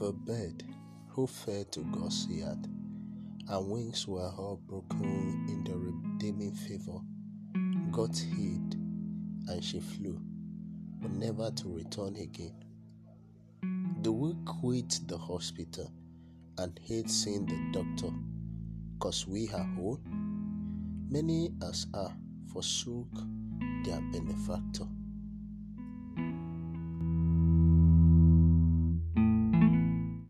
of a bird who fell to God's yard. and wings were all broken in the redeeming favor, got hid, and she flew, but never to return again. Do we quit the hospital and hate seeing the doctor because we are whole? Many as are forsook their benefactor.